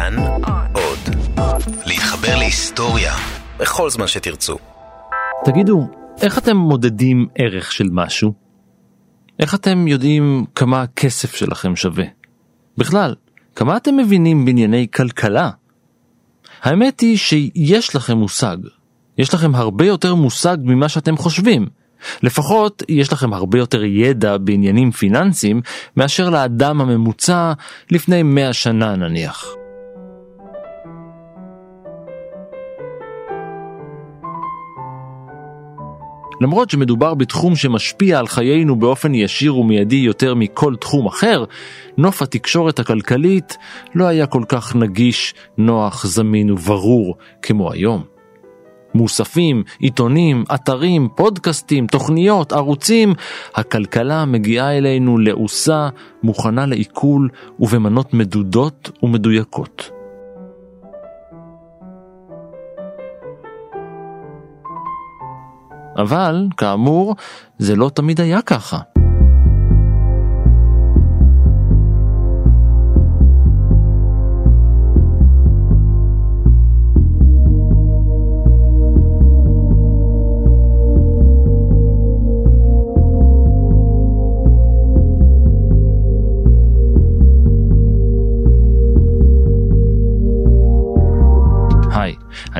כאן עוד. להתחבר להיסטוריה בכל זמן שתרצו. תגידו, איך אתם מודדים ערך של משהו? איך אתם יודעים כמה הכסף שלכם שווה? בכלל, כמה אתם מבינים בענייני כלכלה? האמת היא שיש לכם מושג. יש לכם הרבה יותר מושג ממה שאתם חושבים. לפחות יש לכם הרבה יותר ידע בעניינים פיננסיים מאשר לאדם הממוצע לפני 100 שנה נניח. למרות שמדובר בתחום שמשפיע על חיינו באופן ישיר ומיידי יותר מכל תחום אחר, נוף התקשורת הכלכלית לא היה כל כך נגיש, נוח, זמין וברור כמו היום. מוספים, עיתונים, אתרים, פודקאסטים, תוכניות, ערוצים, הכלכלה מגיעה אלינו לעוסה, מוכנה לעיכול ובמנות מדודות ומדויקות. אבל, כאמור, זה לא תמיד היה ככה.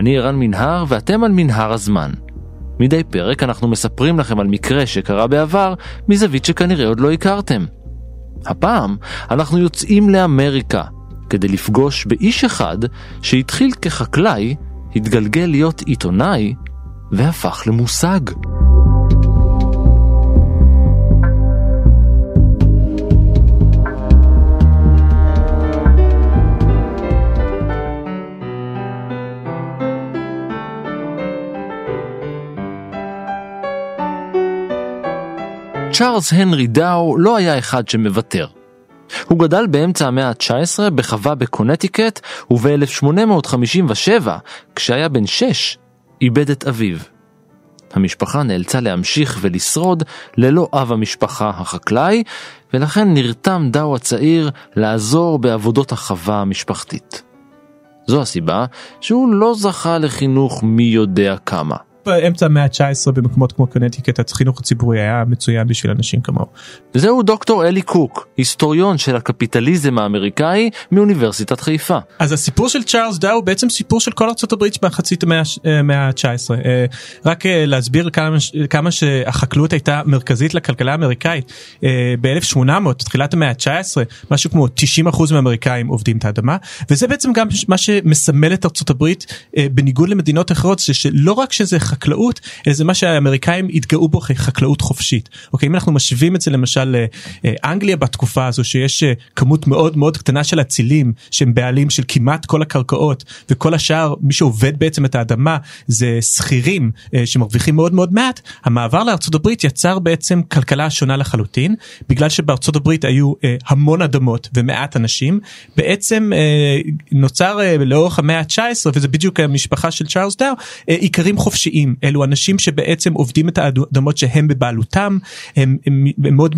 אני ערן מנהר ואתם על מנהר הזמן. מדי פרק אנחנו מספרים לכם על מקרה שקרה בעבר מזווית שכנראה עוד לא הכרתם. הפעם אנחנו יוצאים לאמריקה כדי לפגוש באיש אחד שהתחיל כחקלאי, התגלגל להיות עיתונאי והפך למושג. צ'ארלס הנרי דאו לא היה אחד שמוותר. הוא גדל באמצע המאה ה-19 בחווה בקונטיקט, וב-1857, כשהיה בן שש, איבד את אביו. המשפחה נאלצה להמשיך ולשרוד ללא אב המשפחה החקלאי, ולכן נרתם דאו הצעיר לעזור בעבודות החווה המשפחתית. זו הסיבה שהוא לא זכה לחינוך מי יודע כמה. באמצע המאה ה-19 במקומות כמו קונטיקט החינוך הציבורי היה מצוין בשביל אנשים כמוהו. זהו דוקטור אלי קוק, היסטוריון של הקפיטליזם האמריקאי מאוניברסיטת חיפה. אז הסיפור של צ'ארלס דאו הוא בעצם סיפור של כל הברית במחצית המאה ה-19. רק להסביר כמה, כמה שהחקלאות הייתה מרכזית לכלכלה האמריקאית. ב-1800, תחילת המאה ה-19, משהו כמו 90% מהאמריקאים עובדים את האדמה, וזה בעצם גם מה שמסמל את הברית בניגוד למדינות אחרות, שלא רק שזה חקלאות אלא זה מה שהאמריקאים התגאו בו חקלאות חופשית אוקיי אם אנחנו משווים את זה למשל לאנגליה בתקופה הזו שיש כמות מאוד מאוד קטנה של אצילים שהם בעלים של כמעט כל הקרקעות וכל השאר מי שעובד בעצם את האדמה זה שכירים שמרוויחים מאוד מאוד מעט המעבר לארצות הברית יצר בעצם כלכלה שונה לחלוטין בגלל שבארצות הברית היו המון אדמות ומעט אנשים בעצם נוצר לאורך המאה ה-19 וזה בדיוק המשפחה של צ'ארלס דאו עיקרים חופשיים. חופשיים אלו אנשים שבעצם עובדים את האדמות שהם בבעלותם הם, הם, הם מאוד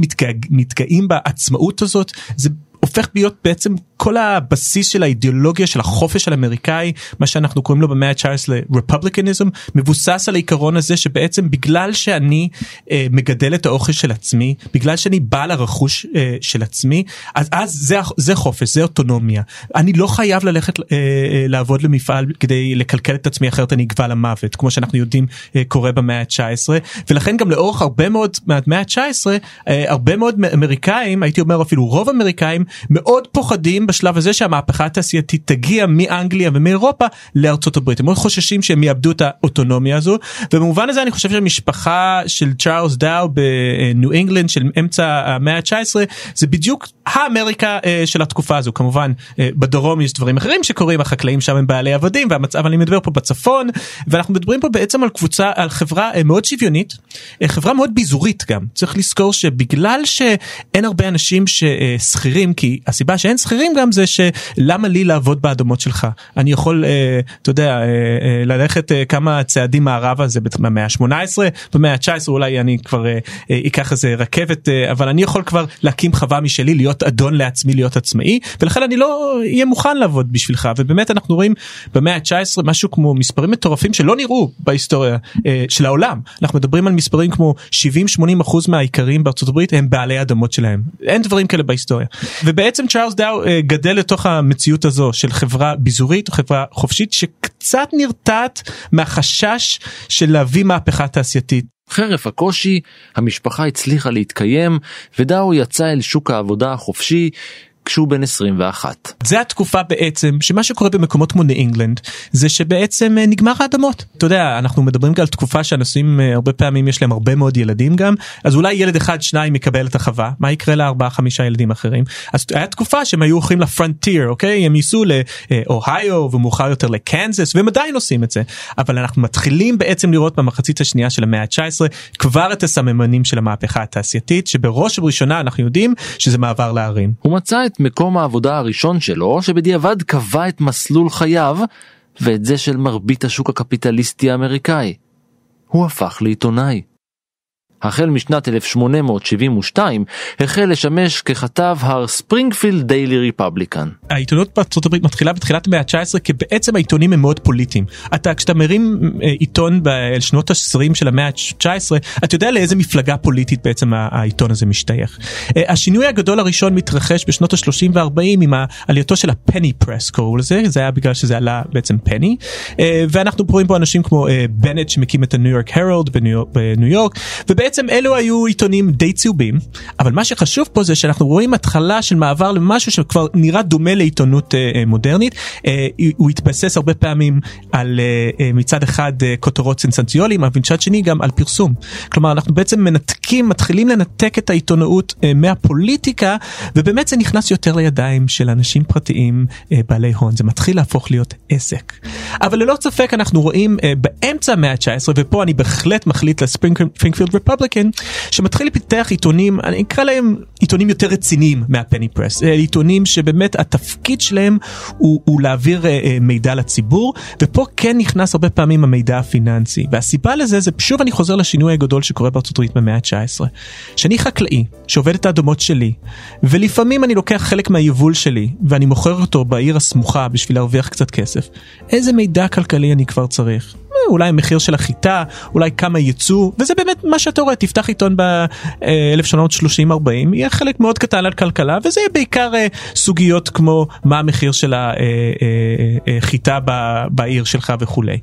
מתגאים בעצמאות הזאת. זה הופך להיות בעצם כל הבסיס של האידיאולוגיה של החופש האמריקאי מה שאנחנו קוראים לו במאה ה-19 רפובליקניזם מבוסס על העיקרון הזה שבעצם בגלל שאני אה, מגדל את האוכל של עצמי בגלל שאני בעל הרכוש אה, של עצמי אז אז זה זה חופש זה אוטונומיה. אני לא חייב ללכת אה, אה, לעבוד למפעל כדי לקלקל את עצמי אחרת אני אגבל למוות כמו שאנחנו יודעים אה, קורה במאה ה-19. ולכן גם לאורך הרבה מאוד מהמאה ה-19 אה, הרבה מאוד אמריקאים הייתי אומר אפילו רוב אמריקאים מאוד פוחדים בשלב הזה שהמהפכה התעשייתית תגיע מאנגליה ומאירופה לארצות הברית. הם מאוד חוששים שהם יאבדו את האוטונומיה הזו ובמובן הזה אני חושב שהמשפחה של צ'ארלס דאו בניו אינגלנד של אמצע המאה ה-19 זה בדיוק האמריקה של התקופה הזו. כמובן בדרום יש דברים אחרים שקורים החקלאים שם הם בעלי עבדים והמצב אני מדבר פה בצפון ואנחנו מדברים פה בעצם על קבוצה על חברה מאוד שוויונית חברה מאוד ביזורית גם. צריך לזכור שבגלל שאין הרבה אנשים ששכירים כי הסיבה שאין שכירים גם זה שלמה לי לעבוד באדמות שלך? אני יכול אה, אתה יודע אה, אה, ללכת אה, כמה צעדים מערבה זה במאה ה-18 במאה ה-19 אולי אני כבר אה, אקח איזה רכבת אה, אבל אני יכול כבר להקים חווה משלי להיות להיות אדון לעצמי להיות עצמאי ולכן אני לא אהיה מוכן לעבוד בשבילך. ובאמת אנחנו רואים במאה ה-19 משהו כמו מספרים מטורפים שלא נראו בהיסטוריה אה, של העולם. אנחנו מדברים על מספרים כמו 70-80 אחוז מהאיכרים בארצות הברית הם בעלי אדמות שלהם. אין דברים כאלה בהיסטוריה. ובעצם צ'ארלס דאו אה, גדל לתוך המציאות הזו של חברה ביזורית או חברה חופשית שקצת נרתעת מהחשש של להביא מהפכה תעשייתית. חרף הקושי, המשפחה הצליחה להתקיים, ודאו יצא אל שוק העבודה החופשי כשהוא בן 21. זה התקופה בעצם שמה שקורה במקומות כמו ניו אינגלנד זה שבעצם אה, נגמר האדמות. אתה יודע אנחנו מדברים על תקופה שאנשים אה, הרבה פעמים יש להם הרבה מאוד ילדים גם אז אולי ילד אחד שניים יקבל את החווה מה יקרה לארבעה חמישה ילדים אחרים אז היה תקופה שהם היו הולכים לפרנטיר אוקיי הם ייסעו לאוהיו ומאוחר יותר לקנזס והם עדיין עושים את זה אבל אנחנו מתחילים בעצם לראות במחצית השנייה של המאה ה-19 כבר את הסממנים של המהפכה התעשייתית שבראש ובראשונה אנחנו יודעים שזה מעבר לערים. הוא מצא את מקום העבודה הראשון שלו, שבדיעבד קבע את מסלול חייו, ואת זה של מרבית השוק הקפיטליסטי האמריקאי. הוא הפך לעיתונאי. החל משנת 1872 החל לשמש ככתב הספרינגפילד דיילי ריפבליקן. העיתונות בארצות הברית מתחילה בתחילת המאה ה-19 כי בעצם העיתונים הם מאוד פוליטיים. אתה כשאתה מרים אה, עיתון בשנות ה-20 של המאה ה-19 אתה יודע לאיזה מפלגה פוליטית בעצם העיתון הזה משתייך. אה, השינוי הגדול הראשון מתרחש בשנות ה-30 וה-40 עם עלייתו של הפני פרס קראו לזה זה היה בגלל שזה עלה בעצם פני אה, ואנחנו רואים פה אנשים כמו בנט שמקים את הניו יורק הרולד בניו יורק ובעצם בעצם אלו היו עיתונים די צהובים אבל מה שחשוב פה זה שאנחנו רואים התחלה של מעבר למשהו שכבר נראה דומה לעיתונות אה, אה מודרנית. אה, הוא התבסס הרבה פעמים על מצד אחד כותרות סנסציוניים אבל מצד שני גם על פרסום. כלומר אנחנו בעצם מנתקים מתחילים לנתק את העיתונאות מהפוליטיקה ובאמת זה נכנס יותר לידיים של אנשים פרטיים בעלי הון. זה מתחיל להפוך להיות עסק. אבל ללא ספק אנחנו רואים באמצע המאה ה-19 ופה אני בהחלט מחליט ל Springfield Republic Republican שמתחיל לפתח עיתונים אני אקרא להם עיתונים יותר רציניים מהפני פרס עיתונים שבאמת התפקיד שלהם הוא, הוא להעביר uh, מידע לציבור ופה כן נכנס הרבה פעמים המידע הפיננסי. והסיבה לזה זה שוב אני חוזר לשינוי הגדול שקורה בארצות הברית במאה ה-19. שאני חקלאי שעובד את האדמות שלי ולפעמים אני לוקח חלק מהיבול שלי ואני מוכר אותו בעיר הסמוכה בשביל להרוויח קצת כסף. איזה מידע כלכלי אני כבר צריך אולי המחיר של החיטה, אולי כמה ייצוא, וזה באמת מה שאתה רואה, תפתח עיתון ב-1930-40, יהיה חלק מאוד קטן על כלכלה, וזה יהיה בעיקר אה, סוגיות כמו מה המחיר של החיטה אה, אה, בעיר שלך וכולי.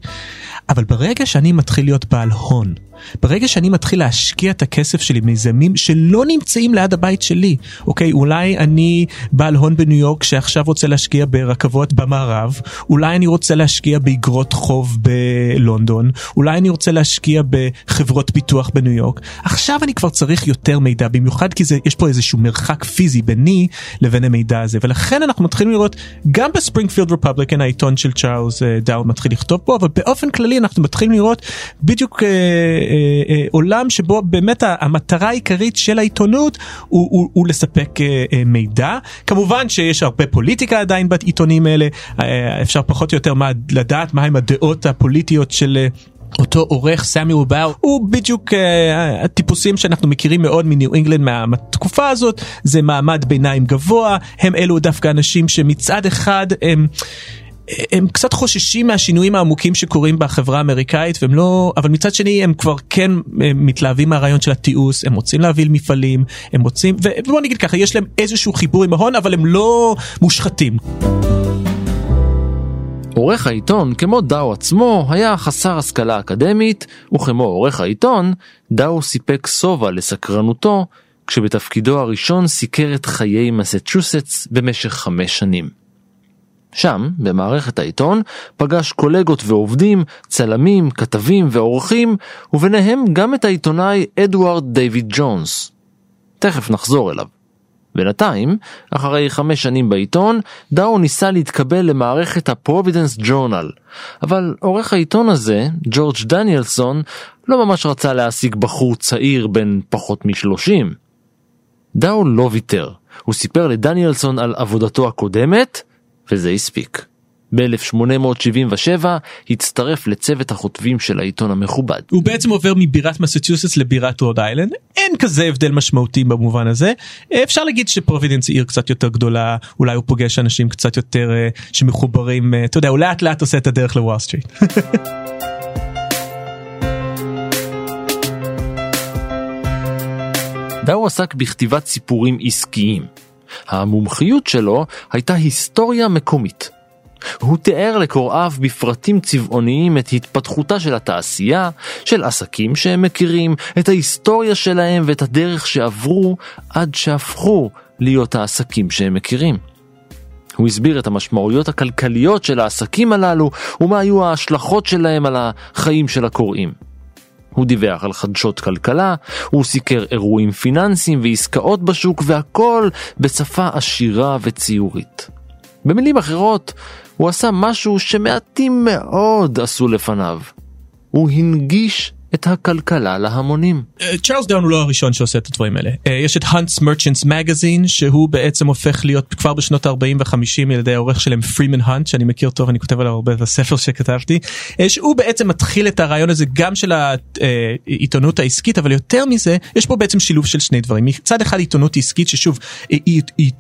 אבל ברגע שאני מתחיל להיות בעל הון, ברגע שאני מתחיל להשקיע את הכסף שלי מיזמים שלא נמצאים ליד הבית שלי, אוקיי, אולי אני בעל הון בניו יורק שעכשיו רוצה להשקיע ברכבות במערב, אולי אני רוצה להשקיע באגרות חוב בלונדון, אולי אני רוצה להשקיע בחברות פיתוח בניו יורק, עכשיו אני כבר צריך יותר מידע, במיוחד כי זה, יש פה איזשהו מרחק פיזי ביני לבין המידע הזה, ולכן אנחנו מתחילים לראות גם ב Springfield Republican העיתון של צ'ארלס אה, דאו מתחיל לכתוב פה, אבל באופן כללי אנחנו מתחילים לראות בדיוק אה, אה, אה, עולם שבו באמת המטרה העיקרית של העיתונות הוא, הוא, הוא לספק אה, אה, מידע כמובן שיש הרבה פוליטיקה עדיין בעיתונים האלה אפשר פחות או יותר מה, לדעת מהם הדעות הפוליטיות של. אותו עורך סמיול באו הוא בדיוק uh, הטיפוסים שאנחנו מכירים מאוד מניו אינגלנד מהתקופה הזאת זה מעמד ביניים גבוה הם אלו דווקא אנשים שמצד אחד הם. הם קצת חוששים מהשינויים העמוקים שקורים בחברה האמריקאית והם לא אבל מצד שני הם כבר כן הם מתלהבים מהרעיון של התיעוש הם רוצים להביא מפעלים הם רוצים ובוא נגיד ככה יש להם איזשהו חיבור עם ההון אבל הם לא מושחתים. עורך העיתון, כמו דאו עצמו, היה חסר השכלה אקדמית, וכמו עורך העיתון, דאו סיפק שובע לסקרנותו, כשבתפקידו הראשון סיקר את חיי מסצ'וסטס במשך חמש שנים. שם, במערכת העיתון, פגש קולגות ועובדים, צלמים, כתבים ועורכים, וביניהם גם את העיתונאי אדוארד דיוויד ג'ונס. תכף נחזור אליו. בינתיים, אחרי חמש שנים בעיתון, דאו ניסה להתקבל למערכת ה Providence Journal, אבל עורך העיתון הזה, ג'ורג' דניאלסון, לא ממש רצה להעסיק בחור צעיר בן פחות משלושים. דאו לא ויתר, הוא סיפר לדניאלסון על עבודתו הקודמת, וזה הספיק. ב-1877 הצטרף לצוות הכותבים של העיתון המכובד. הוא בעצם עובר מבירת מסצ'וסטס לבירת רוד איילנד אין כזה הבדל משמעותי במובן הזה אפשר להגיד שפרובידנס היא עיר קצת יותר גדולה אולי הוא פוגש אנשים קצת יותר אה, שמחוברים אה, אתה יודע הוא לאט לאט עושה את הדרך לוול סטריט. דאו עסק בכתיבת סיפורים עסקיים. המומחיות שלו הייתה היסטוריה מקומית. הוא תיאר לקוראיו בפרטים צבעוניים את התפתחותה של התעשייה, של עסקים שהם מכירים, את ההיסטוריה שלהם ואת הדרך שעברו עד שהפכו להיות העסקים שהם מכירים. הוא הסביר את המשמעויות הכלכליות של העסקים הללו ומה היו ההשלכות שלהם על החיים של הקוראים. הוא דיווח על חדשות כלכלה, הוא סיקר אירועים פיננסיים ועסקאות בשוק והכל בשפה עשירה וציורית. במילים אחרות, הוא עשה משהו שמעטים מאוד עשו לפניו. הוא הנגיש את הכלכלה להמונים. אה, צ'ארלס דאו הוא לא הראשון שעושה את הדברים האלה. אה, יש את Hunt's Merchants' Magazine שהוא בעצם הופך להיות כבר בשנות 40 ו-50 על ידי העורך שלהם פרימן האנט שאני מכיר טוב אני כותב עליו הרבה בספר שכתבתי. אה, שהוא בעצם מתחיל את הרעיון הזה גם של העיתונות העסקית אבל יותר מזה יש פה בעצם שילוב של שני דברים. מצד אחד עיתונות עסקית ששוב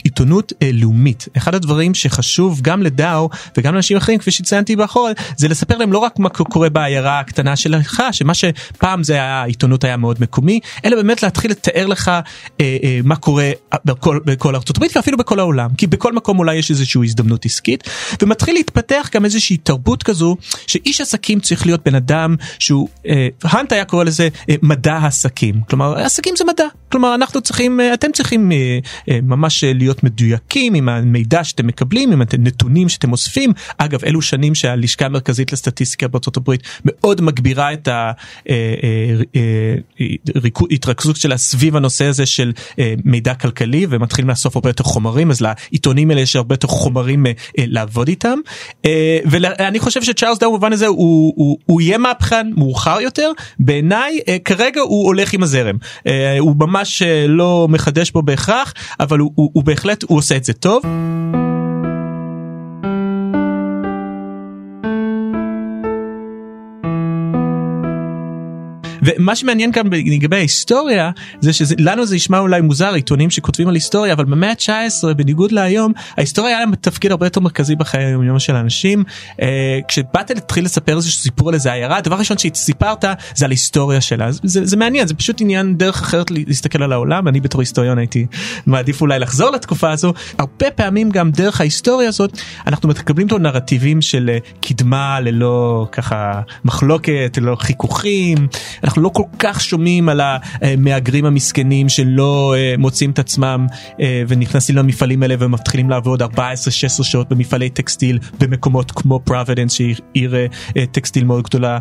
עיתונות לאומית. אחד הדברים שחשוב גם לדאו וגם לאנשים אחרים כפי שציינתי באחור זה לספר להם לא רק מה קורה בעיירה הקטנה שלך שמה ש... פעם זה היה העיתונות היה מאוד מקומי אלא באמת להתחיל לתאר לך אה, אה, מה קורה בכל, בכל ארצות הברית ואפילו בכל העולם כי בכל מקום אולי יש איזושהי הזדמנות עסקית ומתחיל להתפתח גם איזושהי תרבות כזו שאיש עסקים צריך להיות בן אדם שהוא אה, האנט היה קורא לזה אה, מדע עסקים כלומר עסקים זה מדע. כלומר אנחנו צריכים אה, אתם צריכים אה, אה, ממש אה, להיות מדויקים עם המידע שאתם מקבלים עם הנתונים שאתם אוספים. אגב אלו שנים שהלשכה המרכזית לסטטיסטיקה בארצות הברית מאוד מגבירה את ה... אה, אה, אה, התרכזות שלה סביב הנושא הזה של מידע כלכלי ומתחילים לאסוף הרבה יותר חומרים אז לעיתונים האלה יש הרבה יותר חומרים לעבוד איתם. ואני חושב שצ'ארלס דאו במובן הזה הוא, יהיה מהפכן מאוחר יותר. בעיניי כרגע הוא הולך עם הזרם. הוא ממש לא מחדש בו בהכרח אבל הוא בהחלט הוא עושה את זה טוב. ומה שמעניין כאן לגבי ההיסטוריה זה שלנו זה נשמע אולי מוזר עיתונים שכותבים על היסטוריה אבל במאה ה-19 בניגוד להיום ההיסטוריה היה להם תפקיד הרבה יותר מרכזי בחיי היום של האנשים. אה, כשבאת להתחיל לספר איזה סיפור על איזה עיירה הדבר הראשון שסיפרת זה על ההיסטוריה שלה. זה, זה, זה מעניין זה פשוט עניין דרך אחרת להסתכל על העולם. אני בתור היסטוריון הייתי מעדיף אולי לחזור לתקופה הזו. הרבה פעמים גם דרך ההיסטוריה הזאת אנחנו מקבלים פה נרטיבים של אה, קדמה ללא ככה מחלוקת ללא חיכוכים. אנחנו לא כל כך שומעים על המהגרים המסכנים שלא אה, מוצאים את עצמם אה, ונכנסים למפעלים האלה ומתחילים לעבוד 14-16 שעות במפעלי טקסטיל במקומות כמו פרובידנס שהיא עיר אה, טקסטיל מאוד גדולה.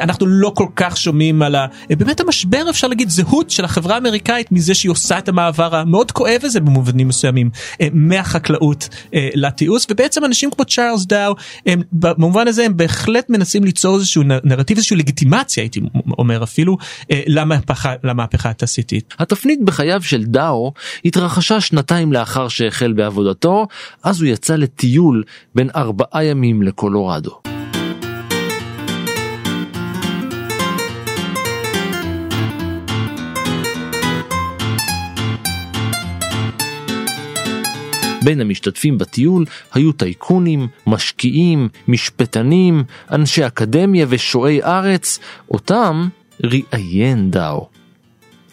אנחנו לא כל כך שומעים על ה... באמת המשבר אפשר להגיד זהות של החברה האמריקאית מזה שהיא עושה את המעבר המאוד כואב הזה במובנים מסוימים מהחקלאות לתיעוש ובעצם אנשים כמו צ'ארלס דאו במובן הזה הם בהחלט מנסים ליצור איזשהו נרטיב איזשהו לגיטימציה הייתי אומר אפילו אה, למהפכה, למהפכה התעשייתית. התפנית בחייו של דאו התרחשה שנתיים לאחר שהחל בעבודתו, אז הוא יצא לטיול בין ארבעה ימים לקולורדו. בין המשתתפים בטיול היו טייקונים, משקיעים, משפטנים, אנשי אקדמיה ושועי ארץ, אותם ראיין דאו.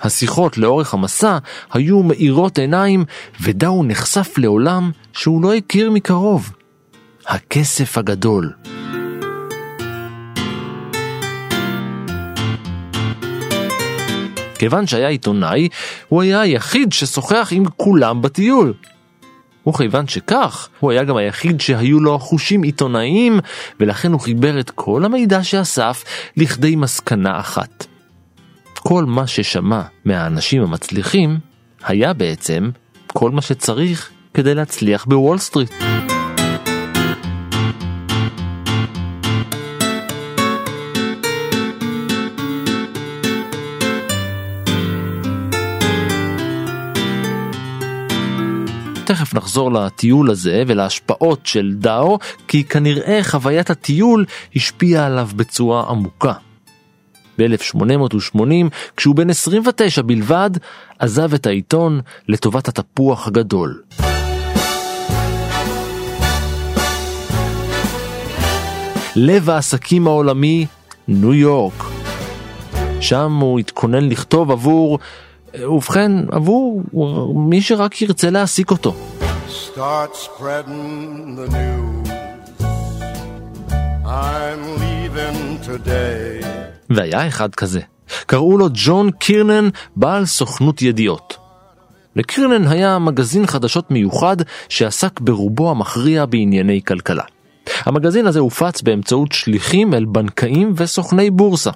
השיחות לאורך המסע היו מאירות עיניים, ודאו נחשף לעולם שהוא לא הכיר מקרוב. הכסף הגדול. כיוון שהיה עיתונאי, הוא היה היחיד ששוחח עם כולם בטיול. וכיוון שכך, הוא היה גם היחיד שהיו לו חושים עיתונאיים, ולכן הוא חיבר את כל המידע שאסף לכדי מסקנה אחת. כל מה ששמע מהאנשים המצליחים, היה בעצם כל מה שצריך כדי להצליח בוול סטריט. תכף נחזור לטיול הזה ולהשפעות של דאו, כי כנראה חוויית הטיול השפיעה עליו בצורה עמוקה. ב-1880, כשהוא בן 29 בלבד, עזב את העיתון לטובת התפוח הגדול. לב העסקים העולמי, ניו יורק. שם הוא התכונן לכתוב עבור, ובכן, עבור מי שרק ירצה להעסיק אותו. Start spreading the news. I'm leaving today. והיה אחד כזה. קראו לו ג'ון קירנן, בעל סוכנות ידיעות. לקירנן היה מגזין חדשות מיוחד שעסק ברובו המכריע בענייני כלכלה. המגזין הזה הופץ באמצעות שליחים אל בנקאים וסוכני בורסה.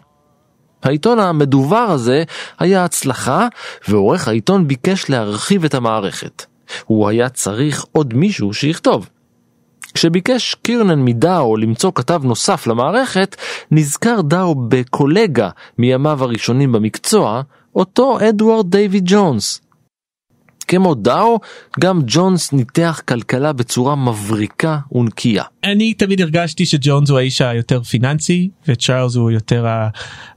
העיתון המדובר הזה היה הצלחה, ועורך העיתון ביקש להרחיב את המערכת. הוא היה צריך עוד מישהו שיכתוב. כשביקש קירנן מדאו למצוא כתב נוסף למערכת, נזכר דאו בקולגה מימיו הראשונים במקצוע, אותו אדוארד דיוויד ג'ונס. כמו דאו, גם ג'ונס ניתח כלכלה בצורה מבריקה ונקייה. אני תמיד הרגשתי שג'ונס הוא האיש היותר פיננסי וצ'ארלס הוא יותר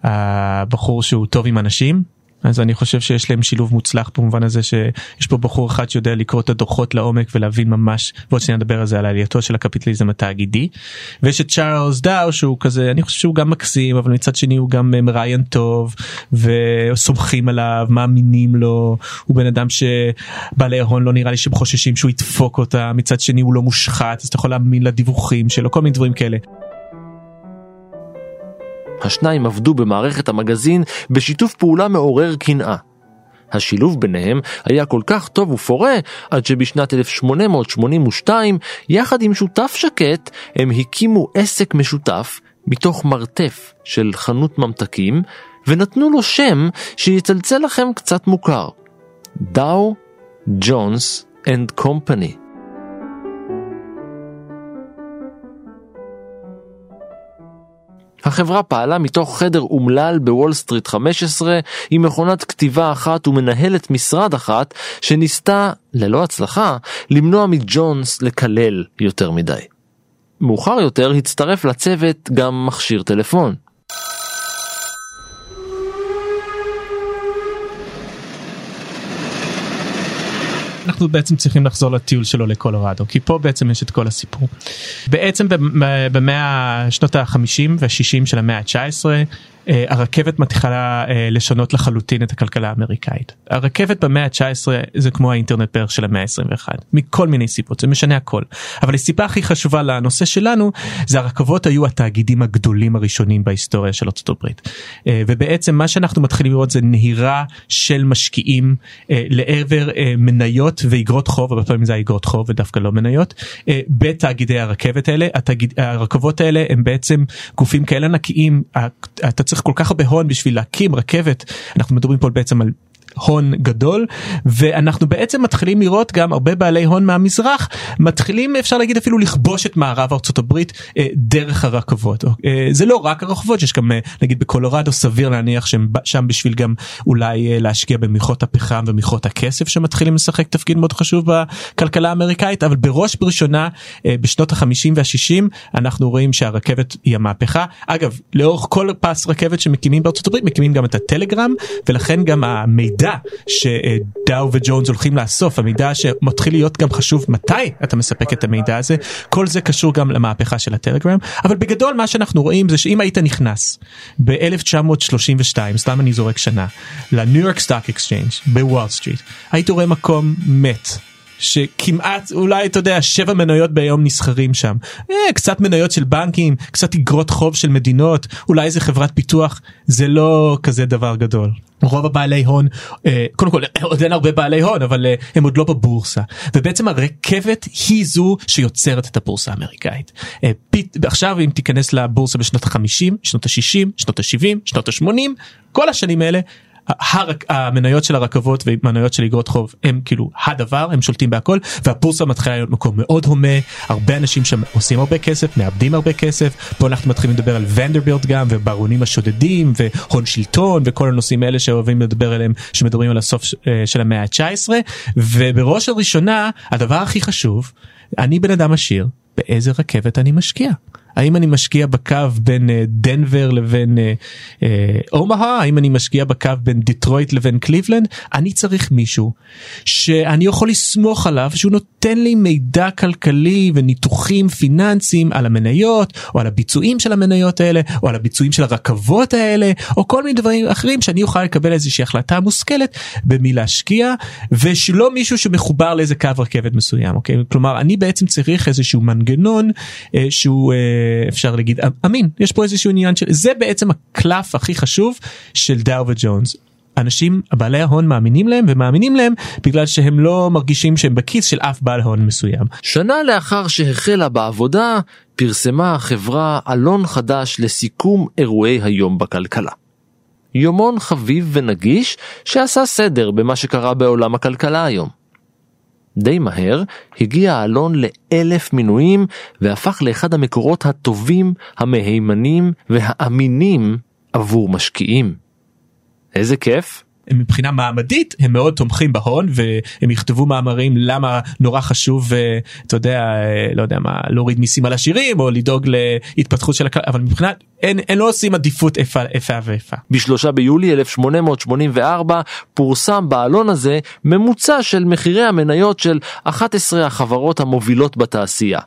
הבחור שהוא טוב עם אנשים. אז אני חושב שיש להם שילוב מוצלח במובן הזה שיש פה בחור אחד שיודע לקרוא את הדוחות לעומק ולהבין ממש ועוד שניה נדבר על זה על עלייתו של הקפיטליזם התאגידי. ויש את צ'ארלס דאו שהוא כזה אני חושב שהוא גם מקסים אבל מצד שני הוא גם מראיין טוב וסומכים עליו מאמינים לו. הוא בן אדם שבעלי ההון לא נראה לי שהם חוששים שהוא ידפוק אותה. מצד שני הוא לא מושחת אז אתה יכול להאמין לדיווחים שלו כל מיני דברים כאלה. השניים עבדו במערכת המגזין בשיתוף פעולה מעורר קנאה. השילוב ביניהם היה כל כך טוב ופורה, עד שבשנת 1882, יחד עם שותף שקט, הם הקימו עסק משותף מתוך מרתף של חנות ממתקים, ונתנו לו שם שיצלצל לכם קצת מוכר. דאו, ג'ונס אנד קומפני. החברה פעלה מתוך חדר אומלל בוול סטריט 15 עם מכונת כתיבה אחת ומנהלת משרד אחת שניסתה, ללא הצלחה, למנוע מג'ונס לקלל יותר מדי. מאוחר יותר הצטרף לצוות גם מכשיר טלפון. אנחנו בעצם צריכים לחזור לטיול שלו לקולורדו כי פה בעצם יש את כל הסיפור. בעצם במאה שנות החמישים והשישים של המאה ה-19 אה, הרכבת מתחילה אה, לשנות לחלוטין את הכלכלה האמריקאית. הרכבת במאה ה-19 זה כמו האינטרנט בערך של המאה ה-21 מכל מיני סיבות זה משנה הכל. אבל הסיבה הכי חשובה לנושא שלנו זה הרכבות היו התאגידים הגדולים הראשונים בהיסטוריה של ארצות הברית. אה, ובעצם מה שאנחנו מתחילים לראות זה נהירה של משקיעים לעבר מניות ואיגרות חוב הרבה פעמים זה האיגרות חוב ודווקא לא מניות בתאגידי הרכבת האלה. התאגיד, הרכבות האלה הם בעצם גופים כאלה ענקיים אתה צריך כל כך הרבה הון בשביל להקים רכבת. אנחנו מדברים פה בעצם על הון גדול ואנחנו בעצם מתחילים לראות גם הרבה בעלי הון מהמזרח מתחילים אפשר להגיד אפילו לכבוש את מערב ארצות הברית אה, דרך הרכבות אה, זה לא רק הרכבות יש גם אה, נגיד בקולורדו סביר להניח שהם שם בשביל גם אולי אה, להשקיע במכרות הפחם ומכרות הכסף שמתחילים לשחק תפקיד מאוד חשוב בכלכלה האמריקאית אבל בראש בראשונה אה, בשנות החמישים והשישים אנחנו רואים שהרכבת היא המהפכה אגב לאורך כל פס רכבת שמקימים בארצות הברית מקימים גם את הטלגרם ולכן גם המידע. שדאו וג'ונס הולכים לאסוף המידע שמתחיל להיות גם חשוב מתי אתה מספק את המידע הזה כל זה קשור גם למהפכה של הטלגרם אבל בגדול מה שאנחנו רואים זה שאם היית נכנס ב-1932 סתם אני זורק שנה ל New York Stock Exchange בוול סטריט היית רואה מקום מת שכמעט אולי אתה יודע שבע מניות ביום נסחרים שם אה, קצת מניות של בנקים קצת אגרות חוב של מדינות אולי איזה חברת פיתוח זה לא כזה דבר גדול. רוב הבעלי הון אה, קודם כל עוד אין הרבה בעלי הון אבל אה, הם עוד לא בבורסה ובעצם הרכבת היא זו שיוצרת את הבורסה האמריקאית. אה, עכשיו אם תיכנס לבורסה בשנות ה-50 שנות ה-60 שנות ה-70 שנות ה-80 כל השנים האלה המניות של הרכבות ומניות של אגרות חוב הם כאילו הדבר הם שולטים בהכל והבורסה מתחילה להיות מקום מאוד הומה הרבה אנשים שם עושים הרבה כסף מאבדים הרבה כסף פה אנחנו מתחילים לדבר על ונדרבילד גם וברונים השודדים והון שלטון וכל הנושאים האלה שאוהבים לדבר עליהם שמדברים על הסוף אה, של המאה ה-19 ובראש הראשונה הדבר הכי חשוב אני בן אדם עשיר באיזה רכבת אני משקיע. האם אני משקיע בקו בין אה, דנבר לבין אה, אה, אומהה האם אני משקיע בקו בין דיטרויט לבין קליבלנד אני צריך מישהו שאני יכול לסמוך עליו שהוא נותן לי מידע כלכלי וניתוחים פיננסיים על המניות או על הביצועים של המניות האלה או על הביצועים של הרכבות האלה או כל מיני דברים אחרים שאני אוכל לקבל איזושהי החלטה מושכלת במי להשקיע ושלא מישהו שמחובר לאיזה קו רכבת מסוים אוקיי כלומר אני בעצם צריך איזשהו מנגנון uh, שהוא. Uh, אפשר להגיד אמין יש פה איזשהו עניין של זה בעצם הקלף הכי חשוב של דאו וג'ונס. אנשים בעלי ההון מאמינים להם ומאמינים להם בגלל שהם לא מרגישים שהם בכיס של אף בעל הון מסוים. שנה לאחר שהחלה בעבודה פרסמה החברה עלון חדש לסיכום אירועי היום בכלכלה. יומון חביב ונגיש שעשה סדר במה שקרה בעולם הכלכלה היום. די מהר הגיע האלון לאלף מינויים והפך לאחד המקורות הטובים, המהימנים והאמינים עבור משקיעים. איזה כיף. מבחינה מעמדית הם מאוד תומכים בהון והם יכתבו מאמרים למה נורא חשוב אה, אתה יודע אה, לא יודע מה להוריד מיסים על עשירים או לדאוג להתפתחות של הכלל אבל מבחינת אין, אין לא עושים עדיפות איפה איפה ואיפה. בשלושה ביולי 1884 פורסם בעלון הזה ממוצע של מחירי המניות של 11 החברות המובילות בתעשייה.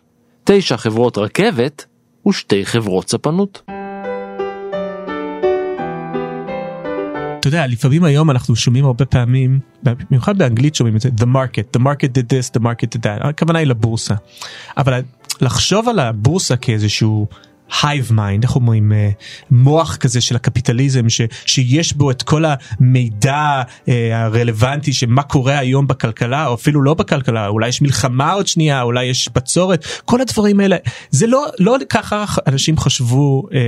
תשע חברות רכבת ושתי חברות ספנות. אתה יודע לפעמים היום אנחנו שומעים הרבה פעמים במיוחד באנגלית שומעים את זה the market the market did this the market did that הכוונה היא לבורסה. אבל לחשוב על הבורסה כאיזשהו hive mind איך אומרים אה, מוח כזה של הקפיטליזם ש, שיש בו את כל המידע אה, הרלוונטי שמה קורה היום בכלכלה או אפילו לא בכלכלה אולי יש מלחמה עוד שנייה אולי יש בצורת כל הדברים האלה. זה לא לא ככה אנשים חשבו אה,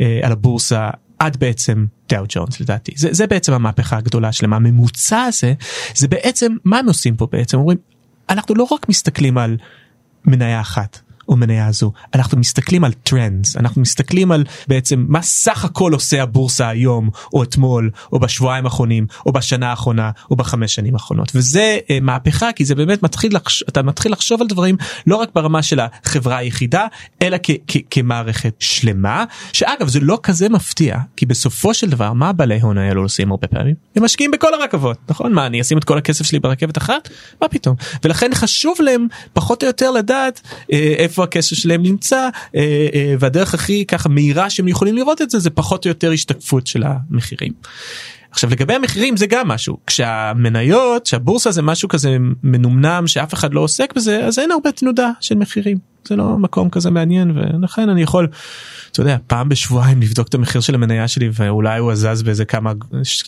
אה, על הבורסה עד בעצם דאו ג'ונס לדעתי. זה, זה בעצם המהפכה הגדולה שלהם הממוצע הזה זה בעצם מה הם עושים פה בעצם? אומרים אנחנו לא רק מסתכלים על מניה אחת או מניה זו אנחנו מסתכלים על טרנדס אנחנו מסתכלים על בעצם מה סך הכל עושה הבורסה היום או אתמול או בשבועיים האחרונים או בשנה האחרונה או בחמש שנים האחרונות. וזה uh, מהפכה כי זה באמת מתחיל לחש... אתה מתחיל לחשוב על דברים לא רק ברמה של החברה היחידה אלא כ- כ- כמערכת שלמה שאגב זה לא כזה מפתיע כי בסופו של דבר מה בעלי הון האלו עושים הרבה פעמים? הם משקיעים בכל הרכבות נכון? מה אני אשים את כל הכסף שלי ברכבת אחת? מה פתאום? ולכן חשוב להם פחות או יותר לדעת uh, איפה איפה הכסף שלהם נמצא אה, אה, והדרך הכי ככה מהירה שהם יכולים לראות את זה זה פחות או יותר השתקפות של המחירים. עכשיו לגבי המחירים זה גם משהו כשהמניות שהבורסה זה משהו כזה מנומנם שאף אחד לא עוסק בזה אז אין הרבה תנודה של מחירים זה לא מקום כזה מעניין ולכן אני יכול. אתה יודע פעם בשבועיים לבדוק את המחיר של המניה שלי ואולי הוא זז באיזה כמה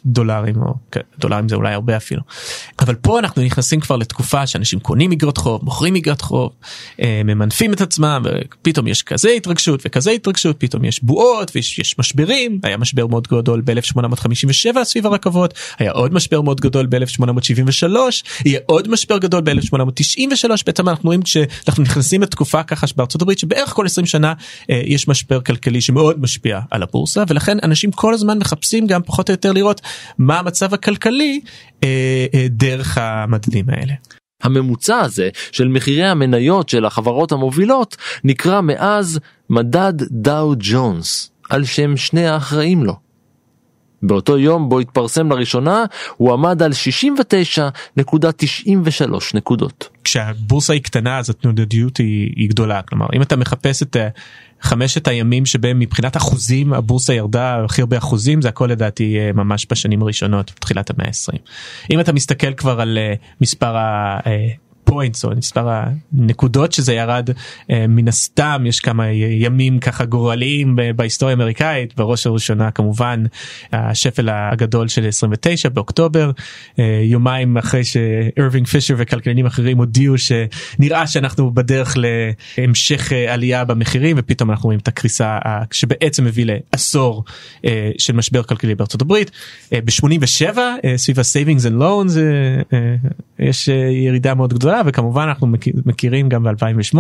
דולרים או דולרים זה אולי הרבה אפילו. אבל פה אנחנו נכנסים כבר לתקופה שאנשים קונים אגרות חוב מוכרים אגרות חוב אה, ממנפים את עצמם ופתאום יש כזה התרגשות וכזה התרגשות פתאום יש בועות ויש משברים היה משבר מאוד גדול ב-1857 סביב הרכבות היה עוד משבר מאוד גדול ב-1873 יהיה עוד משבר גדול ב-1893 בעצם אנחנו רואים כשאנחנו נכנסים לתקופה ככה בארצות הברית שבערך כל 20 שנה אה, יש משבר כלכלי שמאוד משפיע על הבורסה ולכן אנשים כל הזמן מחפשים גם פחות או יותר לראות מה המצב הכלכלי אה, אה, דרך המדדים האלה. הממוצע הזה של מחירי המניות של החברות המובילות נקרא מאז מדד דאו ג'ונס על שם שני האחראים לו. באותו יום בו התפרסם לראשונה הוא עמד על 69.93 נקודות. כשהבורסה היא קטנה אז התנודדיות היא, היא גדולה כלומר אם אתה מחפש את חמשת הימים שבהם מבחינת אחוזים הבורסה ירדה הכי הרבה אחוזים זה הכל לדעתי אה, ממש בשנים הראשונות תחילת המאה ה-20. אם אתה מסתכל כבר על אה, מספר points או מספר הנקודות שזה ירד אה, מן הסתם יש כמה ימים ככה גורליים בהיסטוריה האמריקאית בראש ובראשונה כמובן השפל הגדול של 29 באוקטובר אה, יומיים אחרי שאירווינג פישר וכלכלנים אחרים הודיעו שנראה שאנחנו בדרך להמשך אה, עלייה במחירים ופתאום אנחנו רואים את הקריסה שבעצם הביא לעשור של משבר כלכלי בארצות הברית. ב-87 סביב ה-savings and loans יש ירידה מאוד גדולה וכמובן אנחנו מכירים גם ב2008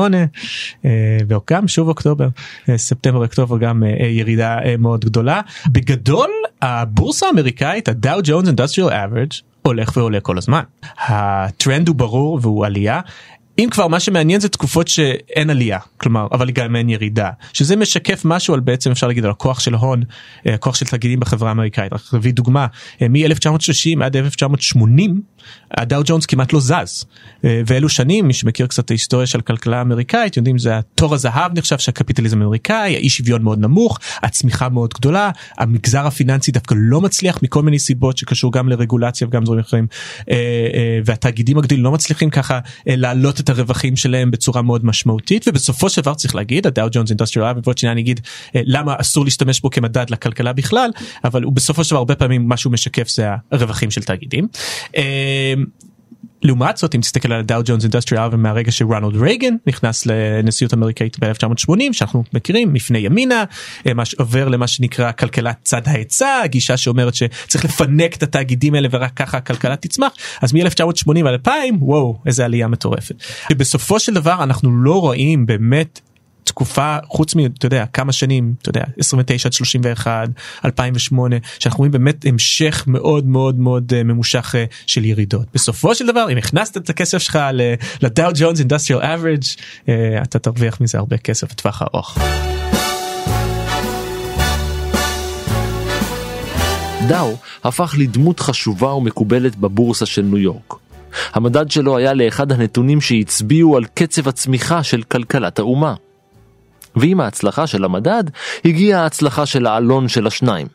וגם שוב אוקטובר ספטמבר אוקטובר גם ירידה מאוד גדולה. בגדול הבורסה האמריקאית הדאו ג'ונס אינדסטריאל אברג' הולך ועולה כל הזמן. הטרנד הוא ברור והוא עלייה. אם כבר מה שמעניין זה תקופות שאין עלייה כלומר אבל גם אין ירידה שזה משקף משהו על בעצם אפשר להגיד על הכוח של הון הכוח של תאגידים בחברה האמריקאית. רק נביא דוגמה מ-1930 עד 1980 הדאו ג'ונס כמעט לא זז ואלו שנים מי שמכיר קצת ההיסטוריה של כלכלה אמריקאית יודעים זה התור הזהב נחשב שהקפיטליזם האמריקאי האי שוויון מאוד נמוך הצמיחה מאוד גדולה המגזר הפיננסי דווקא לא מצליח מכל מיני סיבות שקשור גם לרגולציה וגם דברים אחרים והתאגידים הגדולים לא מצליחים ככה להעלות את הרווחים שלהם בצורה מאוד משמעותית ובסופו של דבר צריך להגיד הדאו ג'ונס אינדסטריאל ועוד שנייה אני אגיד למה אסור להשתמש בו כמדד לכלכלה בכלל אבל הוא בסופו של דבר הרבה פעמים מה שהוא משקף זה הרווחים של תאגידים. לעומת זאת אם תסתכל על הדאו ג'ונס אינדסטריאל ומהרגע שרונלד רייגן נכנס לנשיאות אמריקאית ב-1980 שאנחנו מכירים מפני ימינה מה שעובר למה שנקרא כלכלת צד ההיצע גישה שאומרת שצריך לפנק את התאגידים האלה ורק ככה הכלכלה תצמח אז מ-1980 עד 2000 וואו איזה עלייה מטורפת. בסופו של דבר אנחנו לא רואים באמת תקופה חוץ מאתה יודע כמה שנים אתה יודע 29 עד 31 2008 שאנחנו רואים באמת המשך מאוד מאוד מאוד ממושך של ירידות בסופו של דבר אם הכנסת את הכסף שלך לדאו ג'ונס אינדסטריאל אברג' אתה תרוויח מזה הרבה כסף בטווח הארוך. דאו הפך לדמות חשובה ומקובלת בבורסה של ניו יורק. המדד שלו היה לאחד הנתונים שהצביעו על קצב הצמיחה של כלכלת האומה. ועם ההצלחה של המדד, הגיעה ההצלחה של העלון של השניים.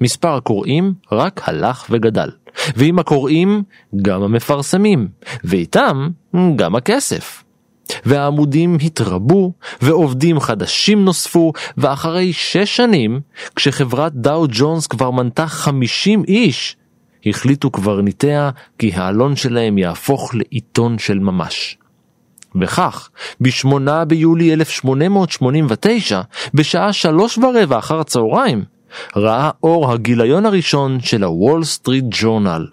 מספר הקוראים רק הלך וגדל, ועם הקוראים גם המפרסמים, ואיתם גם הכסף. והעמודים התרבו, ועובדים חדשים נוספו, ואחרי שש שנים, כשחברת דאו ג'ונס כבר מנתה 50 איש, החליטו קברניטיה כי העלון שלהם יהפוך לעיתון של ממש. וכך, ב-8 ביולי 1889, בשעה שלוש ורבע אחר הצהריים, ראה אור הגיליון הראשון של הוול סטריט ג'ורנל.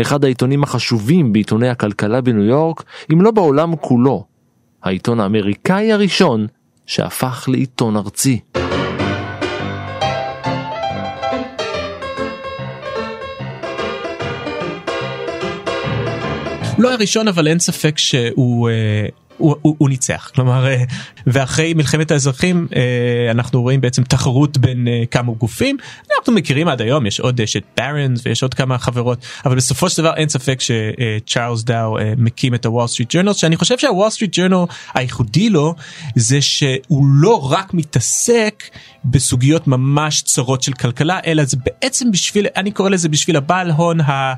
אחד העיתונים החשובים בעיתוני הכלכלה בניו יורק, אם לא בעולם כולו. העיתון האמריקאי הראשון שהפך לעיתון ארצי. לא הראשון אבל אין ספק שהוא הוא, הוא, הוא ניצח. כלומר ואחרי מלחמת האזרחים אנחנו רואים בעצם תחרות בין כמה גופים. אנחנו מכירים עד היום יש עוד יש את בארונס ויש עוד כמה חברות אבל בסופו של דבר אין ספק שצ'ארלס דאו מקים את הוול סטריט ג'ורנל שאני חושב שהוול סטריט ג'ורנל הייחודי לו זה שהוא לא רק מתעסק בסוגיות ממש צרות של כלכלה אלא זה בעצם בשביל אני קורא לזה בשביל הבעל הון ה, אה,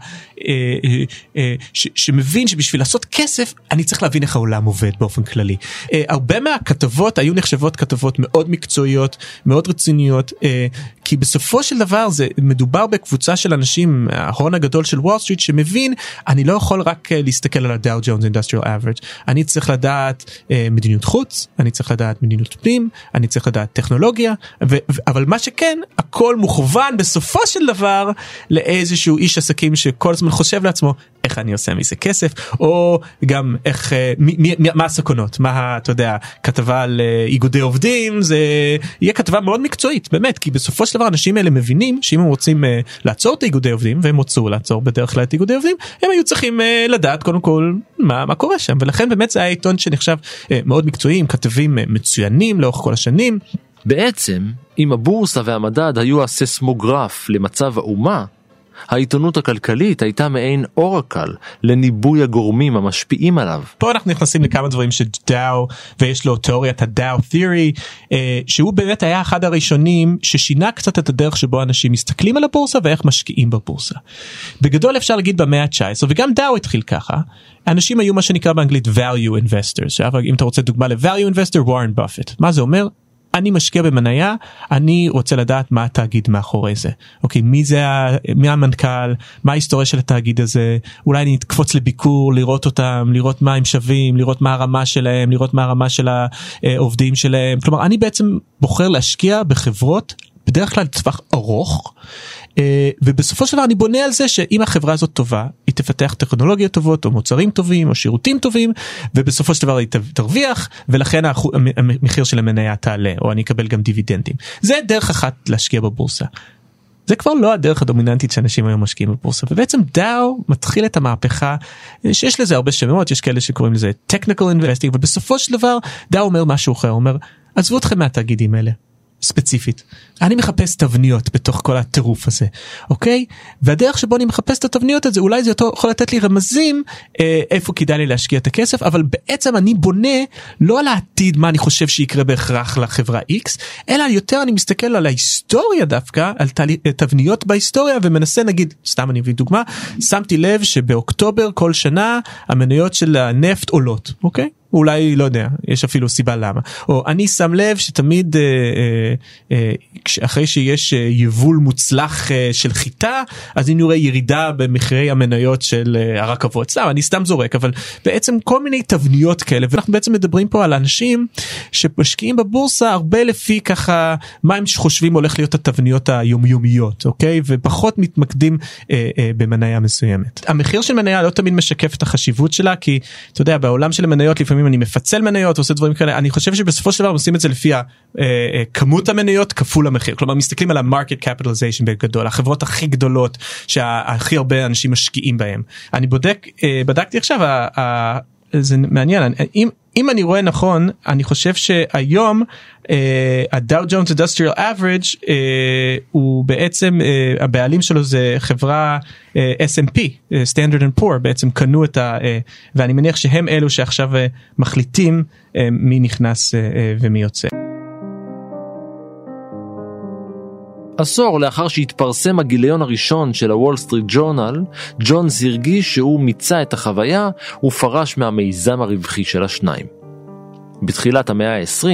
אה, אה, ש, שמבין שבשביל לעשות כסף אני צריך להבין איך העולם עובד באופן כללי. אה, הרבה מהכתבות היו נחשבות כתבות מאוד מקצועיות מאוד רציניות אה, כי בסופו של דבר זה מדובר בקבוצה של אנשים ההון הגדול של וול סטריט שמבין אני לא יכול רק להסתכל על הדאו ג'ונס Industrial Average אני צריך לדעת אה, מדיניות חוץ אני צריך לדעת מדיניות פנים אני צריך לדעת טכנולוגיה ו- אבל מה שכן הכל מוכוון בסופו של דבר לאיזשהו איש עסקים שכל הזמן חושב לעצמו איך אני עושה מזה כסף או גם איך מי, מי, מה הסכנות מה אתה יודע כתבה על איגודי עובדים זה יהיה כתבה מאוד מקצועית באמת כי בסופו של דבר האנשים האלה מבינים שאם הם רוצים לעצור את איגודי עובדים והם רצו לעצור בדרך כלל את איגודי עובדים הם היו צריכים לדעת קודם כל מה מה קורה שם ולכן באמת זה היה עיתון שנחשב מאוד מקצועי עם כתבים מצוינים לאורך כל השנים. בעצם, אם הבורסה והמדד היו הססמוגרף למצב האומה, העיתונות הכלכלית הייתה מעין אורקל לניבוי הגורמים המשפיעים עליו. פה אנחנו נכנסים לכמה דברים שדאו ויש לו תיאוריית הדאו תיאורי שהוא באמת היה אחד הראשונים ששינה קצת את הדרך שבו אנשים מסתכלים על הבורסה ואיך משקיעים בבורסה. בגדול אפשר להגיד במאה ה-19 וגם דאו התחיל ככה אנשים היו מה שנקרא באנגלית value investors אם אתה רוצה דוגמה ל-value investor וורן באפט מה זה אומר אני משקיע במניה אני רוצה לדעת מה התאגיד מאחורי זה. אוקיי מי זה מי המנכ"ל מה ההיסטוריה של התאגיד הזה? אולי אני אקפוץ לביקור לראות אותם לראות מה הם שווים לראות מה הרמה שלהם לראות מה הרמה של העובדים שלהם. כלומר אני בעצם בוחר להשקיע בחברות בדרך כלל טווח ארוך ובסופו של דבר אני בונה על זה שאם החברה הזאת טובה היא תפתח טכנולוגיות טובות או מוצרים טובים או שירותים טובים ובסופו של דבר היא תרוויח ולכן המחיר של המניה תעלה או אני אקבל גם דיבידנדים זה דרך אחת להשקיע בבורסה. זה כבר לא הדרך הדומיננטית שאנשים היום משקיעים בבורסה ובעצם דאו מתחיל את המהפכה שיש לזה הרבה שמות יש כאלה שקוראים לזה technical investing ובסופו של דבר דאו אומר משהו אחר אומר עזבו אתכם מהתאגידים האלה ספציפית. אני מחפש תבניות בתוך כל הטירוף הזה, אוקיי? והדרך שבו אני מחפש את התבניות הזה, אולי זה יכול לתת לי רמזים אה, איפה כדאי לי להשקיע את הכסף, אבל בעצם אני בונה לא על העתיד מה אני חושב שיקרה בהכרח לחברה X, אלא יותר אני מסתכל על ההיסטוריה דווקא, על תלי, תבניות בהיסטוריה ומנסה נגיד, סתם אני אביא דוגמה, שמתי לב שבאוקטובר כל שנה המניות של הנפט עולות, אוקיי? אולי לא יודע יש אפילו סיבה למה. או אני שם לב שתמיד אה, אה, אה, אחרי שיש אה, יבול מוצלח אה, של חיטה אז אני רואה ירידה במחירי המניות של אה, הרכבות סתם אני סתם זורק אבל בעצם כל מיני תבניות כאלה ואנחנו בעצם מדברים פה על אנשים שמשקיעים בבורסה הרבה לפי ככה מה הם חושבים הולך להיות התבניות היומיומיות אוקיי? ופחות מתמקדים אה, אה, במניה מסוימת. המחיר של מניה לא תמיד משקף את החשיבות שלה כי אתה יודע בעולם של המניות לפעמים לפעמים אני מפצל מניות עושה דברים כאלה אני חושב שבסופו של דבר עושים את זה לפי הכמות אה, המניות כפול המחיר. כלומר מסתכלים על ה market capitalization בגדול החברות הכי גדולות שהכי הרבה אנשים משקיעים בהם אני בודק אה, בדקתי עכשיו זה מעניין אם אם אני רואה נכון אני חושב שהיום הדאו ג'ונס אינדסטריאל אברג' הוא בעצם uh, הבעלים שלו זה חברה uh, S&P Standard and Poor בעצם קנו את ה... uh, ואני מניח שהם אלו שעכשיו uh, מחליטים uh, מי נכנס uh, uh, ומי יוצא. עשור לאחר שהתפרסם הגיליון הראשון של הוול סטריט ג'ורנל, ג'ונס הרגיש שהוא מיצה את החוויה ופרש מהמיזם הרווחי של השניים. בתחילת המאה ה-20,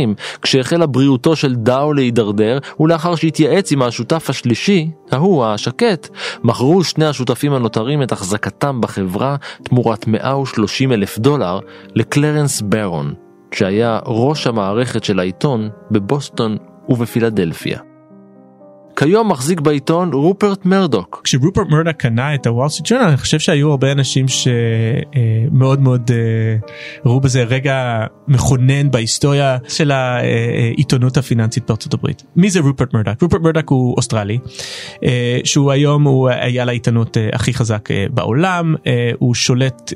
כשהחלה בריאותו של דאו להידרדר, ולאחר שהתייעץ עם השותף השלישי, ההוא השקט, מכרו שני השותפים הנותרים את החזקתם בחברה תמורת 130 אלף דולר לקלרנס ברון, שהיה ראש המערכת של העיתון בבוסטון ובפילדלפיה. כיום מחזיק בעיתון רופרט מרדוק. כשרופרט מרדוק קנה את הוול סטריט ג'ורנל אני חושב שהיו הרבה אנשים שמאוד מאוד אה, ראו בזה רגע מכונן בהיסטוריה של העיתונות הפיננסית בארצות הברית. מי זה רופרט מרדוק? רופרט מרדוק הוא אוסטרלי אה, שהוא היום הוא איל העיתונות אה, הכי חזק בעולם הוא שולט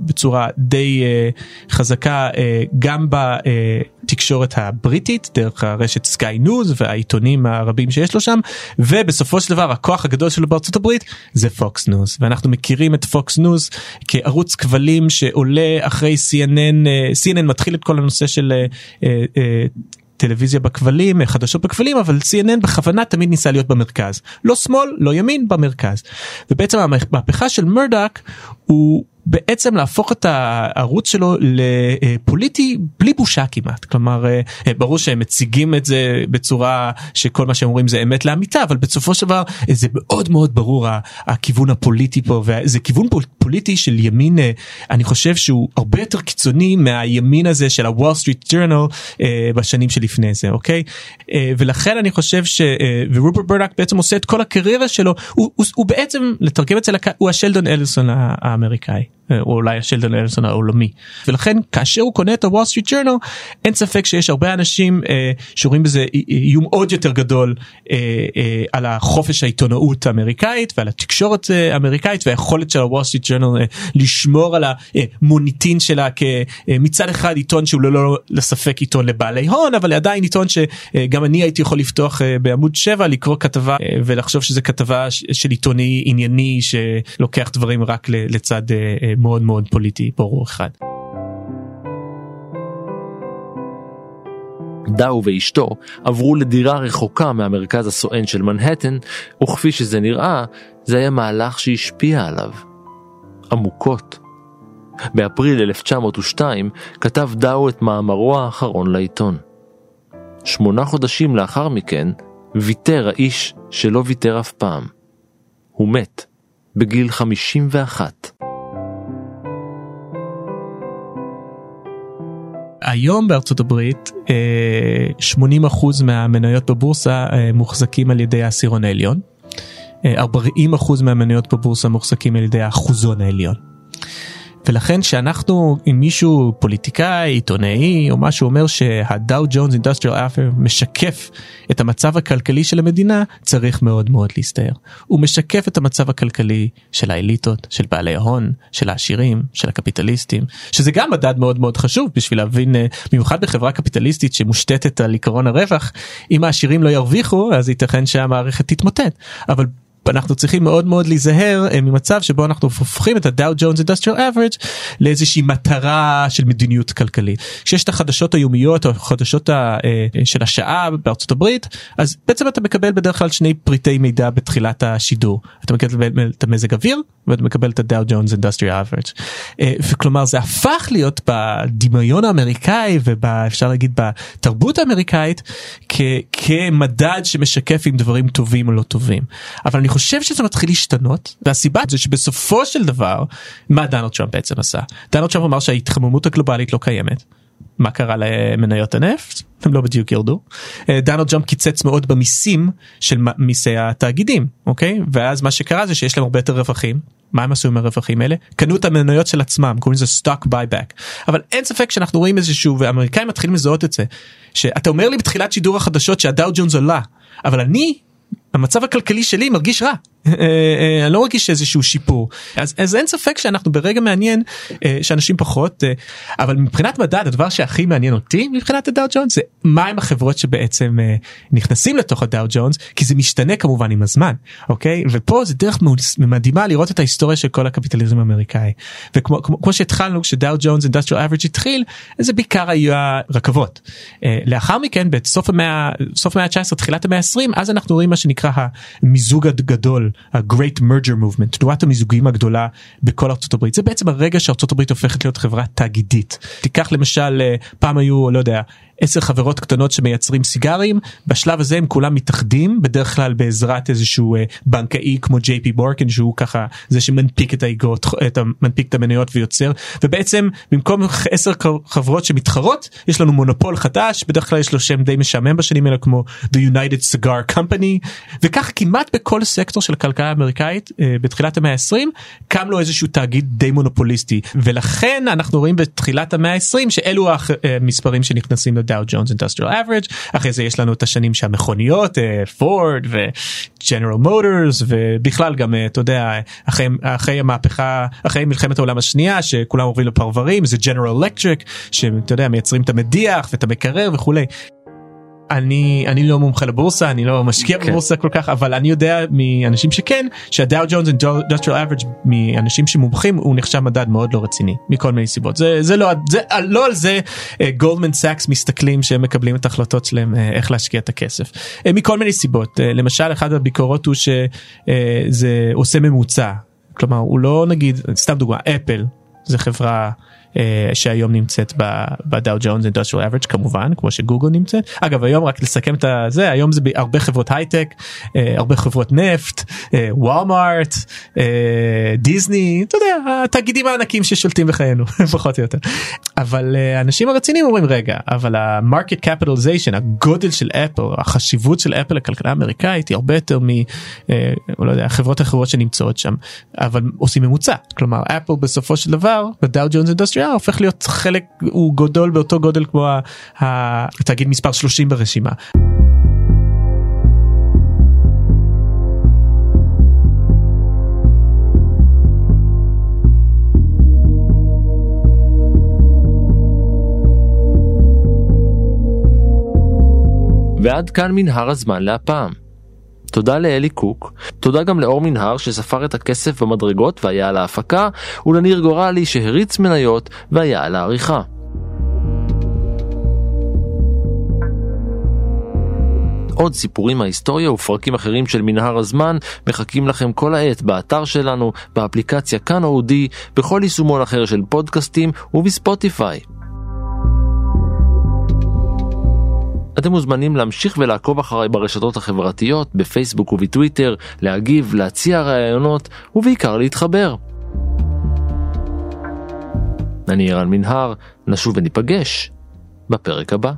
בצורה די אה, חזקה אה, גם בתקשורת הבריטית דרך הרשת סקאי ניוז והעיתונים הרבים שיש לו שם ובסופו של דבר הכוח הגדול שלו בארצות הברית זה פוקס ניוז ואנחנו מכירים את פוקס ניוז כערוץ כבלים שעולה אחרי CNN CNN מתחיל את כל הנושא של טלוויזיה בכבלים חדשות בכבלים אבל CNN בכוונה תמיד ניסה להיות במרכז. לא שמאל לא ימין במרכז. ובעצם המהפכה של מרדוק הוא בעצם להפוך את הערוץ שלו לפוליטי בלי בושה כמעט כלומר אה, ברור שהם מציגים את זה בצורה שכל מה שהם אומרים זה אמת לאמיתה אבל בסופו של דבר זה מאוד מאוד ברור הכיוון הפוליטי פה וזה כיוון פוליטי של ימין אה, אני חושב שהוא הרבה יותר קיצוני מהימין הזה של הוול סטריט ג'ורנל בשנים שלפני זה אוקיי ולכן אני חושב שרופרט מרדוק בעצם עושה את כל הקריירה שלו הוא, הוא, הוא בעצם לתרגם את זה הוא השלדון אדלסון האמריקאי. או אולי השלדון אדלסון העולמי. ולכן כאשר הוא קונה את הוול סטריט ג'ורנל אין ספק שיש הרבה אנשים אה, שרואים בזה איום עוד יותר גדול אה, אה, על החופש העיתונאות האמריקאית ועל התקשורת האמריקאית והיכולת של הוול סטריט ג'ורנל אה, לשמור על המוניטין שלה כמצד אה, אחד עיתון שהוא ללא ספק עיתון לבעלי הון אבל עדיין עיתון שגם אני הייתי יכול לפתוח אה, בעמוד 7 לקרוא כתבה אה, ולחשוב שזה כתבה של עיתון ענייני שלוקח דברים רק לצד מאוד מאוד פוליטי ברור אחד. דאו ואשתו עברו לדירה רחוקה מהמרכז הסואן של מנהטן, וכפי שזה נראה, זה היה מהלך שהשפיע עליו. עמוקות. באפריל 1902 כתב דאו את מאמרו האחרון לעיתון. שמונה חודשים לאחר מכן, ויתר האיש שלא ויתר אף פעם. הוא מת, בגיל 51. היום בארצות הברית 80% אה, מהמניות בבורסה אה, מוחזקים על ידי העשירון העליון. 40% אה, מהמניות בבורסה מוחזקים על ידי האחוזון העליון. ולכן שאנחנו אם מישהו פוליטיקאי עיתונאי או משהו אומר שהדאו ג'ונס אינדסטריאל אפר משקף את המצב הכלכלי של המדינה צריך מאוד מאוד להסתער. הוא משקף את המצב הכלכלי של האליטות של בעלי ההון של העשירים של הקפיטליסטים שזה גם מדד מאוד מאוד חשוב בשביל להבין אה, במיוחד בחברה קפיטליסטית שמושתתת על עקרון הרווח אם העשירים לא ירוויחו אז ייתכן שהמערכת תתמוטט אבל אנחנו צריכים מאוד מאוד להיזהר אה, ממצב שבו אנחנו הופכים את הדאו ג'ונס אינדסטריאל אברג' לאיזושהי מטרה של מדיניות כלכלית. כשיש את החדשות היומיות או החדשות אה, של השעה בארצות הברית אז בעצם אתה מקבל בדרך כלל שני פריטי מידע בתחילת השידור. אתה מקבל את המזג אוויר ואתה מקבל את הדאו ג'ונס Industrial Average וכלומר זה הפך להיות בדמיון האמריקאי ואפשר להגיד בתרבות האמריקאית כמדד שמשקף אם דברים טובים או לא טובים. אבל אני חושב שזה מתחיל להשתנות והסיבה זה שבסופו של דבר מה דונלד טראמפ בעצם עשה דונלד טראמפ אמר שההתחממות הגלובלית לא קיימת. מה קרה למניות הנפט הם לא בדיוק ירדו. אה, דונלד טראמפ קיצץ מאוד במיסים של מיסי התאגידים אוקיי ואז מה שקרה זה שיש להם הרבה יותר רווחים מה הם עשו עם הרווחים האלה? קנו את המניות של עצמם קוראים לזה stock buyback אבל אין ספק שאנחנו רואים איזשהו ואמריקאים מתחילים לזהות את זה שאתה אומר לי בתחילת שידור החדשות שהדאו ג'ונס עולה אבל אני המצב הכלכלי שלי מרגיש רע אני לא מרגיש איזשהו שיפור. אז, אז אין ספק שאנחנו ברגע מעניין אה, שאנשים פחות אבל מבחינת מדד הדבר שהכי מעניין אותי מבחינת הדאו ג'ונס זה מהם החברות שבעצם נכנסים לתוך הדאו ג'ונס כי זה משתנה כמובן עם הזמן אוקיי? ופה זה דרך מדהימה לראות את ההיסטוריה של כל הקפיטליזם האמריקאי. וכמו כמו, כמו שהתחלנו כשדאו ג'ונס אינדסטריאל אברג' התחיל זה בעיקר היו הרכבות. לאחר מכן בסוף המאה סוף המאה ה-19 תחילת המאה ה-20 אז אנחנו רואים מה שנקרא המיזוג הגדול ה-Great Merger Movement תנועת המיזוגים הגדולה בכל ארצות הברית. זה בעצם הרגע שארצות הברית הופכת להיות חברה תאגידית. תיקח למשל אה, פעם היו לא יודע עשר חברות קטנות שמייצרים סיגרים. בשלב הזה הם כולם מתאחדים בדרך כלל בעזרת איזשהו אה, בנקאי כמו ג'יי פי בורקן שהוא ככה זה שמנפיק את האגרות את מנפיק את המניות ויוצר. ובעצם במקום עשר חברות שמתחרות יש לנו מונופול חדש בדרך כלל יש לו שם די משעמם בשנים האלה כמו The United Cigar Company. וכך כמעט בכל סקטור של הכלכלה האמריקאית אה, בתחילת המאה ה-20 קם לו איזשהו תאגיד די מונופוליסטי. ולכן אנחנו רואים בתחילת המאה ה-20 שאלו המספרים שנכנסים. דאו ג'ונס Industrial Average אחרי זה יש לנו את השנים שהמכוניות פורד וג'נרל מוטורס ובכלל גם אה, אתה יודע אחרי, אחרי המהפכה אחרי מלחמת העולם השנייה שכולם עוברים לפרברים זה ג'נרל אלקטריק שאתה יודע מייצרים את המדיח ואת המקרר וכולי. אני אני לא מומחה לבורסה אני לא משקיע כן. בבורסה כל כך אבל אני יודע מאנשים שכן שהדאו ג'ונס Industrial Average מאנשים שמומחים הוא נחשב מדד מאוד לא רציני מכל מיני סיבות. זה זה לא זה לא על זה גולדמן אה, סאקס מסתכלים שהם מקבלים את ההחלטות שלהם אה, איך להשקיע את הכסף. אה, מכל מיני סיבות. למשל אחת הביקורות הוא שזה עושה ממוצע. כלומר הוא לא נגיד סתם דוגמה אפל זה חברה אה, שהיום נמצאת בדאו ג'ונס Industrial Average כמובן כמו שגוגל נמצאת. אגב היום רק לסכם את זה היום זה הרבה חברות הייטק אה, הרבה חברות נפט וולמארט אה, דיסני אתה יודע התאגידים הענקים ששולטים בחיינו פחות או יותר אבל האנשים הרציניים אומרים רגע אבל ה market capitalization הגודל של אפל החשיבות של אפל לכלכלה האמריקאית היא הרבה יותר מחברות אחרות שנמצאות שם אבל עושים ממוצע כלומר אפל בסופו של דבר בדאו ג'ונס אינדסטריאל הופך להיות חלק הוא גדול באותו גודל כמו התאגיד מספר 30 ברשימה. ועד כאן מנהר הזמן להפעם. תודה לאלי קוק, תודה גם לאור מנהר שספר את הכסף במדרגות והיה על ההפקה, ולניר גורלי שהריץ מניות והיה על העריכה. עוד סיפורים מההיסטוריה ופרקים אחרים של מנהר הזמן מחכים לכם כל העת באתר שלנו, באפליקציה כאן אודי, בכל יישומון אחר של פודקאסטים ובספוטיפיי. אתם מוזמנים להמשיך ולעקוב אחריי ברשתות החברתיות, בפייסבוק ובטוויטר, להגיב, להציע רעיונות ובעיקר להתחבר. אני ערן מנהר, נשוב וניפגש בפרק הבא.